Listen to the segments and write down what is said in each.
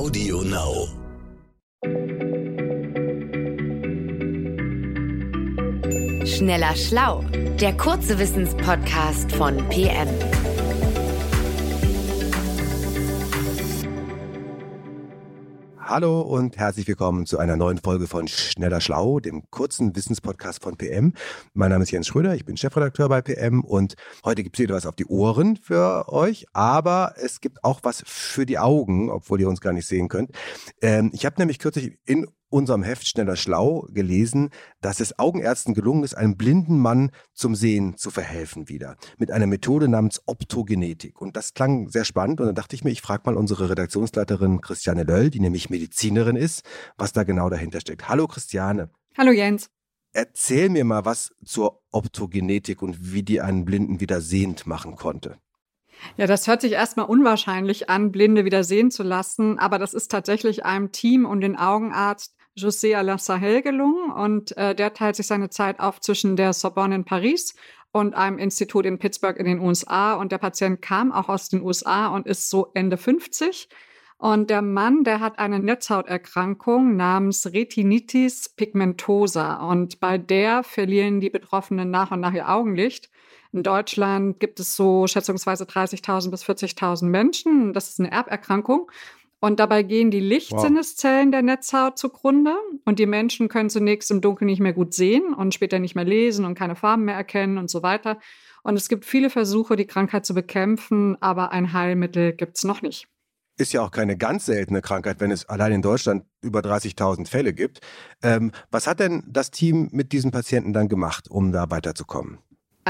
Audio Now. Schneller Schlau, der kurze Wissenspodcast von PM. Hallo und herzlich willkommen zu einer neuen Folge von Schneller Schlau, dem kurzen Wissenspodcast von PM. Mein Name ist Jens Schröder, ich bin Chefredakteur bei PM und heute gibt es wieder was auf die Ohren für euch, aber es gibt auch was für die Augen, obwohl ihr uns gar nicht sehen könnt. Ähm, ich habe nämlich kürzlich in unserem Heft Schneller Schlau gelesen, dass es Augenärzten gelungen ist, einem blinden Mann zum Sehen zu verhelfen wieder. Mit einer Methode namens Optogenetik. Und das klang sehr spannend. Und dann dachte ich mir, ich frage mal unsere Redaktionsleiterin Christiane Löll, die nämlich Medizinerin ist, was da genau dahinter steckt. Hallo Christiane. Hallo Jens. Erzähl mir mal was zur Optogenetik und wie die einen Blinden wieder sehend machen konnte. Ja, das hört sich erstmal unwahrscheinlich an, Blinde wieder sehen zu lassen, aber das ist tatsächlich einem Team um den Augenarzt José Alain Sahel gelungen und äh, der teilt sich seine Zeit auf zwischen der Sorbonne in Paris und einem Institut in Pittsburgh in den USA und der Patient kam auch aus den USA und ist so Ende 50 und der Mann, der hat eine Netzhauterkrankung namens Retinitis pigmentosa und bei der verlieren die Betroffenen nach und nach ihr Augenlicht. In Deutschland gibt es so schätzungsweise 30.000 bis 40.000 Menschen. Das ist eine Erberkrankung. Und dabei gehen die Lichtsinneszellen wow. der Netzhaut zugrunde und die Menschen können zunächst im Dunkeln nicht mehr gut sehen und später nicht mehr lesen und keine Farben mehr erkennen und so weiter. Und es gibt viele Versuche, die Krankheit zu bekämpfen, aber ein Heilmittel gibt es noch nicht. Ist ja auch keine ganz seltene Krankheit, wenn es allein in Deutschland über 30.000 Fälle gibt. Ähm, was hat denn das Team mit diesen Patienten dann gemacht, um da weiterzukommen?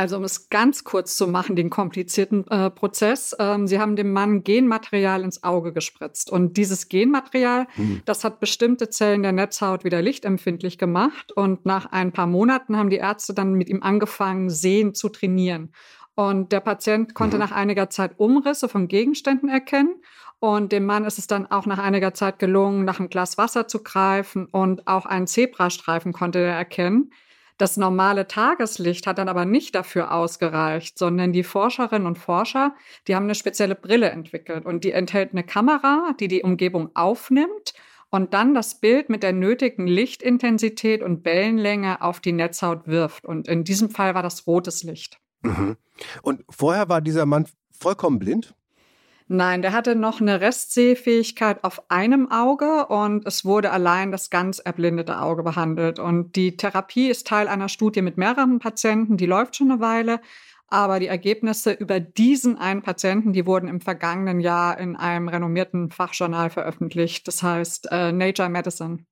Also um es ganz kurz zu machen, den komplizierten äh, Prozess. Ähm, sie haben dem Mann Genmaterial ins Auge gespritzt. Und dieses Genmaterial, mhm. das hat bestimmte Zellen der Netzhaut wieder lichtempfindlich gemacht. Und nach ein paar Monaten haben die Ärzte dann mit ihm angefangen, Sehen zu trainieren. Und der Patient konnte mhm. nach einiger Zeit Umrisse von Gegenständen erkennen. Und dem Mann ist es dann auch nach einiger Zeit gelungen, nach einem Glas Wasser zu greifen und auch einen Zebrastreifen konnte er erkennen. Das normale Tageslicht hat dann aber nicht dafür ausgereicht, sondern die Forscherinnen und Forscher, die haben eine spezielle Brille entwickelt und die enthält eine Kamera, die die Umgebung aufnimmt und dann das Bild mit der nötigen Lichtintensität und Wellenlänge auf die Netzhaut wirft. Und in diesem Fall war das rotes Licht. Mhm. Und vorher war dieser Mann vollkommen blind? Nein, der hatte noch eine Restsehfähigkeit auf einem Auge und es wurde allein das ganz erblindete Auge behandelt. Und die Therapie ist Teil einer Studie mit mehreren Patienten, die läuft schon eine Weile. Aber die Ergebnisse über diesen einen Patienten, die wurden im vergangenen Jahr in einem renommierten Fachjournal veröffentlicht. Das heißt äh, Nature Medicine.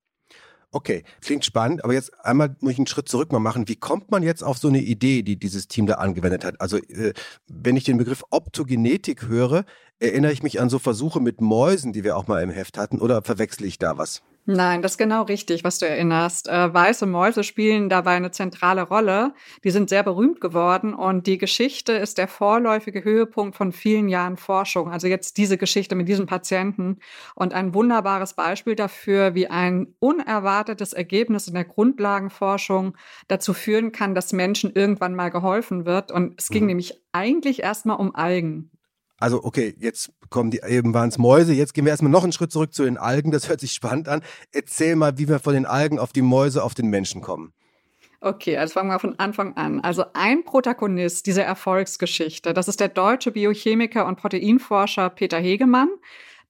Okay, klingt spannend, aber jetzt einmal muss ich einen Schritt zurück mal machen. Wie kommt man jetzt auf so eine Idee, die dieses Team da angewendet hat? Also, äh, wenn ich den Begriff Optogenetik höre, erinnere ich mich an so Versuche mit Mäusen, die wir auch mal im Heft hatten, oder verwechsel ich da was? Nein, das ist genau richtig, was du erinnerst. Äh, weiße Mäuse spielen dabei eine zentrale Rolle. Die sind sehr berühmt geworden und die Geschichte ist der vorläufige Höhepunkt von vielen Jahren Forschung. Also jetzt diese Geschichte mit diesem Patienten und ein wunderbares Beispiel dafür, wie ein unerwartetes Ergebnis in der Grundlagenforschung dazu führen kann, dass Menschen irgendwann mal geholfen wird. Und es ging mhm. nämlich eigentlich erstmal um Algen. Also, okay, jetzt kommen die, eben waren es Mäuse. Jetzt gehen wir erstmal noch einen Schritt zurück zu den Algen. Das hört sich spannend an. Erzähl mal, wie wir von den Algen auf die Mäuse, auf den Menschen kommen. Okay, also fangen wir von Anfang an. Also ein Protagonist dieser Erfolgsgeschichte, das ist der deutsche Biochemiker und Proteinforscher Peter Hegemann.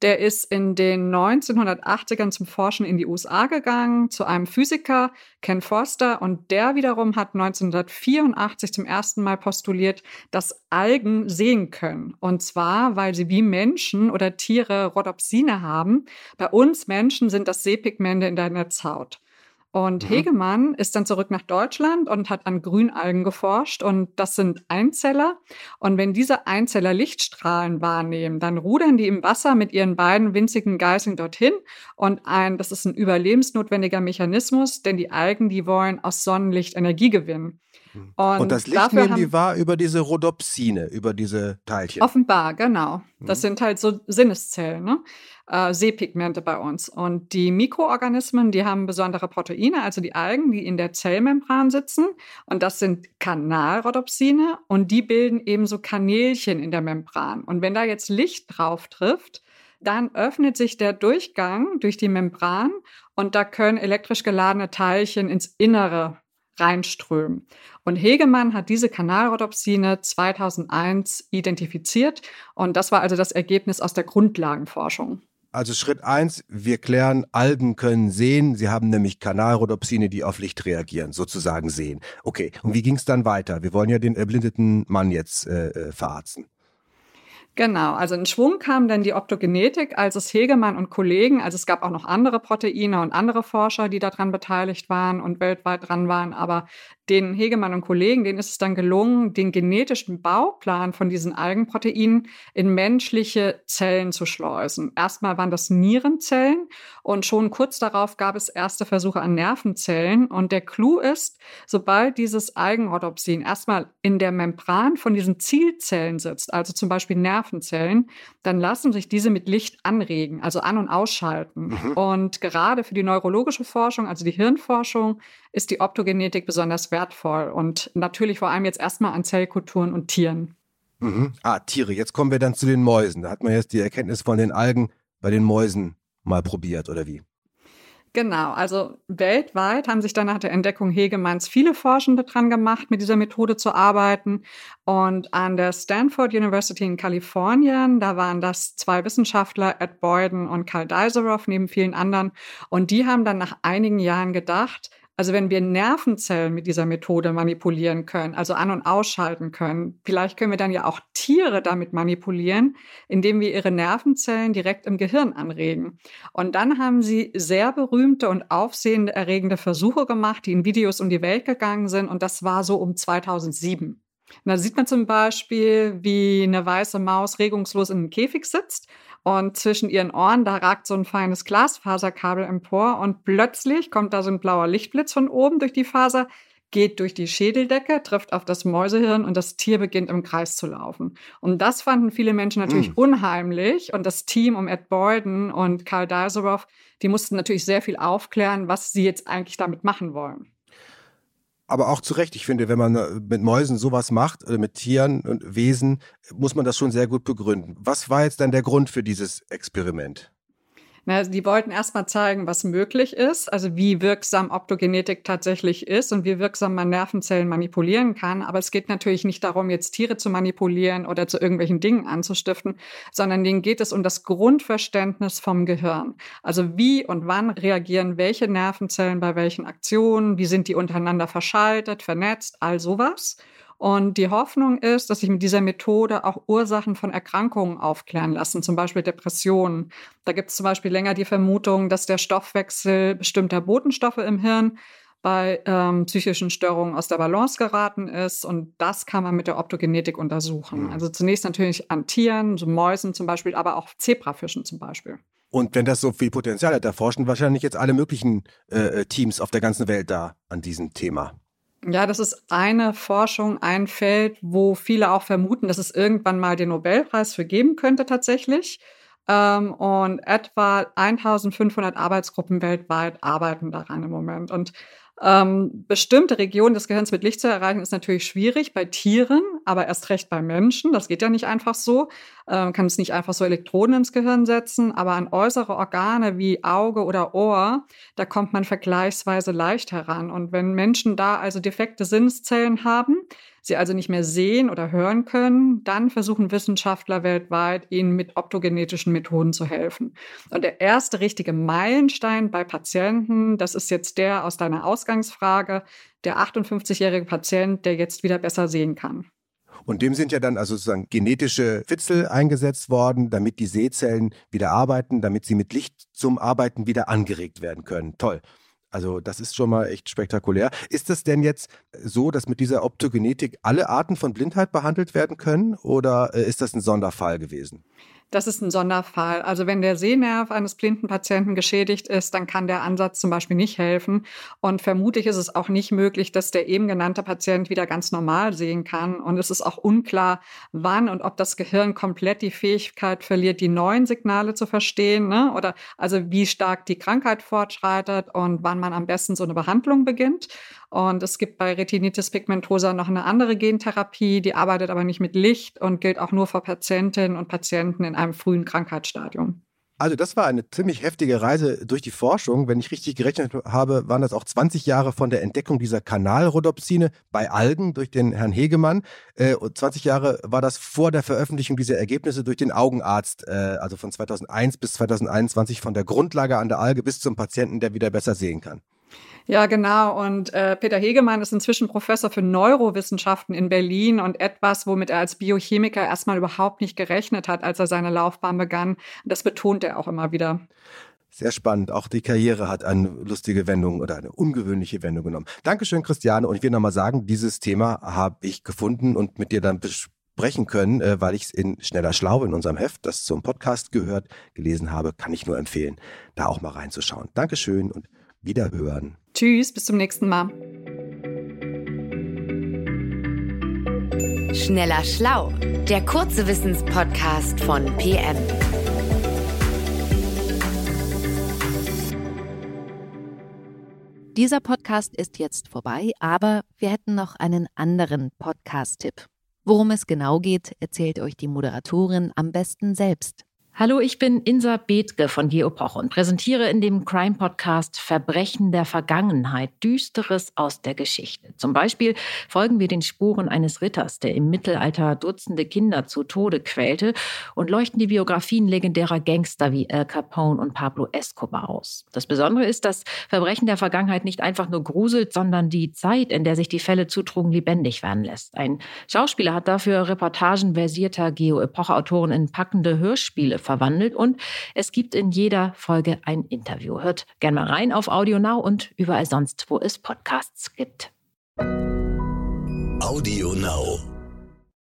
Der ist in den 1980ern zum Forschen in die USA gegangen, zu einem Physiker, Ken Forster, und der wiederum hat 1984 zum ersten Mal postuliert, dass Algen sehen können. Und zwar, weil sie wie Menschen oder Tiere Rhodopsine haben. Bei uns Menschen sind das Sehpigmente in der Netzhaut. Und mhm. Hegemann ist dann zurück nach Deutschland und hat an Grünalgen geforscht. Und das sind Einzeller. Und wenn diese Einzeller Lichtstrahlen wahrnehmen, dann rudern die im Wasser mit ihren beiden winzigen Geißeln dorthin. Und ein, das ist ein überlebensnotwendiger Mechanismus, denn die Algen, die wollen aus Sonnenlicht Energie gewinnen. Mhm. Und, und, das Licht nehmen die wahr über diese Rhodopsine, über diese Teilchen. Offenbar, genau. Das mhm. sind halt so Sinneszellen. Ne? Äh, Sehpigmente bei uns. Und die Mikroorganismen, die haben besondere Proteine, also die Algen, die in der Zellmembran sitzen. Und das sind Kanalrhodopsine und die bilden ebenso Kanälchen in der Membran. Und wenn da jetzt Licht drauf trifft, dann öffnet sich der Durchgang durch die Membran und da können elektrisch geladene Teilchen ins Innere reinströmen. Und Hegemann hat diese Kanalrhodopsine 2001 identifiziert und das war also das Ergebnis aus der Grundlagenforschung. Also Schritt eins, wir klären, Algen können sehen. Sie haben nämlich Kanalrhodopsine, die auf Licht reagieren, sozusagen sehen. Okay, und wie ging es dann weiter? Wir wollen ja den erblindeten Mann jetzt äh, äh verarzten. Genau, also in Schwung kam dann die Optogenetik, als es Hegemann und Kollegen, also es gab auch noch andere Proteine und andere Forscher, die daran beteiligt waren und weltweit dran waren, aber den Hegemann und Kollegen, denen ist es dann gelungen, den genetischen Bauplan von diesen Algenproteinen in menschliche Zellen zu schleusen. Erstmal waren das Nierenzellen und schon kurz darauf gab es erste Versuche an Nervenzellen. Und der Clou ist, sobald dieses Algenrhodopsin erstmal in der Membran von diesen Zielzellen sitzt, also zum Beispiel Nervenzellen, dann lassen sich diese mit Licht anregen, also an- und ausschalten. Mhm. Und gerade für die neurologische Forschung, also die Hirnforschung, ist die Optogenetik besonders wertvoll und natürlich vor allem jetzt erstmal an Zellkulturen und Tieren. Mhm. Ah, Tiere. Jetzt kommen wir dann zu den Mäusen. Da hat man jetzt die Erkenntnis von den Algen bei den Mäusen mal probiert, oder wie? Genau, also weltweit haben sich dann nach der Entdeckung Hegemanns viele Forschende dran gemacht, mit dieser Methode zu arbeiten. Und an der Stanford University in Kalifornien, da waren das zwei Wissenschaftler, Ed Boyden und Karl Deiserow, neben vielen anderen. Und die haben dann nach einigen Jahren gedacht, also wenn wir Nervenzellen mit dieser Methode manipulieren können, also an- und ausschalten können, vielleicht können wir dann ja auch Tiere damit manipulieren, indem wir ihre Nervenzellen direkt im Gehirn anregen. Und dann haben sie sehr berühmte und aufsehende erregende Versuche gemacht, die in Videos um die Welt gegangen sind. Und das war so um 2007. Da sieht man zum Beispiel, wie eine weiße Maus regungslos in einem Käfig sitzt und zwischen ihren Ohren, da ragt so ein feines Glasfaserkabel empor und plötzlich kommt da so ein blauer Lichtblitz von oben durch die Faser, geht durch die Schädeldecke, trifft auf das Mäusehirn und das Tier beginnt im Kreis zu laufen. Und das fanden viele Menschen natürlich mm. unheimlich. Und das Team um Ed Boyden und Karl Deiserow, die mussten natürlich sehr viel aufklären, was sie jetzt eigentlich damit machen wollen aber auch zu Recht. Ich finde, wenn man äh, mit Mäusen sowas macht, oder mit Tieren und Wesen, muss man das schon sehr gut begründen. Was war jetzt dann der Grund für dieses Experiment? Na, die wollten erstmal zeigen, was möglich ist, also wie wirksam Optogenetik tatsächlich ist und wie wirksam man Nervenzellen manipulieren kann. Aber es geht natürlich nicht darum, jetzt Tiere zu manipulieren oder zu irgendwelchen Dingen anzustiften, sondern denen geht es um das Grundverständnis vom Gehirn. Also wie und wann reagieren welche Nervenzellen bei welchen Aktionen, wie sind die untereinander verschaltet, vernetzt, all sowas. Und die Hoffnung ist, dass sich mit dieser Methode auch Ursachen von Erkrankungen aufklären lassen, zum Beispiel Depressionen. Da gibt es zum Beispiel länger die Vermutung, dass der Stoffwechsel bestimmter Botenstoffe im Hirn bei ähm, psychischen Störungen aus der Balance geraten ist. Und das kann man mit der Optogenetik untersuchen. Mhm. Also zunächst natürlich an Tieren, so Mäusen zum Beispiel, aber auch Zebrafischen zum Beispiel. Und wenn das so viel Potenzial hat, da forschen wahrscheinlich jetzt alle möglichen äh, äh Teams auf der ganzen Welt da an diesem Thema. Ja, das ist eine Forschung, ein Feld, wo viele auch vermuten, dass es irgendwann mal den Nobelpreis für geben könnte tatsächlich. Ähm, und etwa 1500 Arbeitsgruppen weltweit arbeiten daran im Moment. Und ähm, bestimmte Regionen des Gehirns mit Licht zu erreichen, ist natürlich schwierig bei Tieren, aber erst recht bei Menschen. Das geht ja nicht einfach so. Ähm, kann es nicht einfach so Elektroden ins Gehirn setzen, aber an äußere Organe wie Auge oder Ohr, da kommt man vergleichsweise leicht heran. Und wenn Menschen da also defekte Sinneszellen haben, sie also nicht mehr sehen oder hören können, dann versuchen Wissenschaftler weltweit, ihnen mit optogenetischen Methoden zu helfen. Und der erste richtige Meilenstein bei Patienten, das ist jetzt der aus deiner Ausgangsfrage, der 58-jährige Patient, der jetzt wieder besser sehen kann. Und dem sind ja dann also sozusagen genetische Fitzel eingesetzt worden, damit die Sehzellen wieder arbeiten, damit sie mit Licht zum Arbeiten wieder angeregt werden können. Toll. Also das ist schon mal echt spektakulär. Ist es denn jetzt so, dass mit dieser Optogenetik alle Arten von Blindheit behandelt werden können oder äh, ist das ein Sonderfall gewesen? Das ist ein Sonderfall. Also wenn der Sehnerv eines blinden Patienten geschädigt ist, dann kann der Ansatz zum Beispiel nicht helfen. Und vermutlich ist es auch nicht möglich, dass der eben genannte Patient wieder ganz normal sehen kann. Und es ist auch unklar, wann und ob das Gehirn komplett die Fähigkeit verliert, die neuen Signale zu verstehen. Ne? Oder also wie stark die Krankheit fortschreitet und wann man am besten so eine Behandlung beginnt. Und es gibt bei Retinitis pigmentosa noch eine andere Gentherapie, die arbeitet aber nicht mit Licht und gilt auch nur für Patientinnen und Patienten in einem frühen Krankheitsstadium. Also das war eine ziemlich heftige Reise durch die Forschung. Wenn ich richtig gerechnet habe, waren das auch 20 Jahre von der Entdeckung dieser Kanalrhodopsine bei Algen durch den Herrn Hegemann. Äh, und 20 Jahre war das vor der Veröffentlichung dieser Ergebnisse durch den Augenarzt, äh, also von 2001 bis 2021 von der Grundlage an der Alge bis zum Patienten, der wieder besser sehen kann. Ja, genau. Und äh, Peter Hegemann ist inzwischen Professor für Neurowissenschaften in Berlin und etwas, womit er als Biochemiker erstmal überhaupt nicht gerechnet hat, als er seine Laufbahn begann. Das betont er auch immer wieder. Sehr spannend. Auch die Karriere hat eine lustige Wendung oder eine ungewöhnliche Wendung genommen. Dankeschön, Christiane. Und ich will nochmal sagen, dieses Thema habe ich gefunden und mit dir dann besprechen können, äh, weil ich es in Schneller Schlau in unserem Heft, das zum Podcast gehört, gelesen habe. Kann ich nur empfehlen, da auch mal reinzuschauen. Dankeschön und Wiederhören. Tschüss, bis zum nächsten Mal. Schneller Schlau, der kurze Wissenspodcast von PM. Dieser Podcast ist jetzt vorbei, aber wir hätten noch einen anderen Podcast-Tipp. Worum es genau geht, erzählt euch die Moderatorin am besten selbst. Hallo, ich bin Insa Bethke von Geopoch und präsentiere in dem Crime-Podcast Verbrechen der Vergangenheit, Düsteres aus der Geschichte. Zum Beispiel folgen wir den Spuren eines Ritters, der im Mittelalter Dutzende Kinder zu Tode quälte und leuchten die Biografien legendärer Gangster wie Al Capone und Pablo Escobar aus. Das Besondere ist, dass Verbrechen der Vergangenheit nicht einfach nur gruselt, sondern die Zeit, in der sich die Fälle zutrugen, lebendig werden lässt. Ein Schauspieler hat dafür Reportagen versierter Geo-Epoche-Autoren in packende Hörspiele verwandelt und es gibt in jeder Folge ein Interview. Hört gerne mal rein auf Audio Now und überall sonst, wo es Podcasts gibt. Audio Now.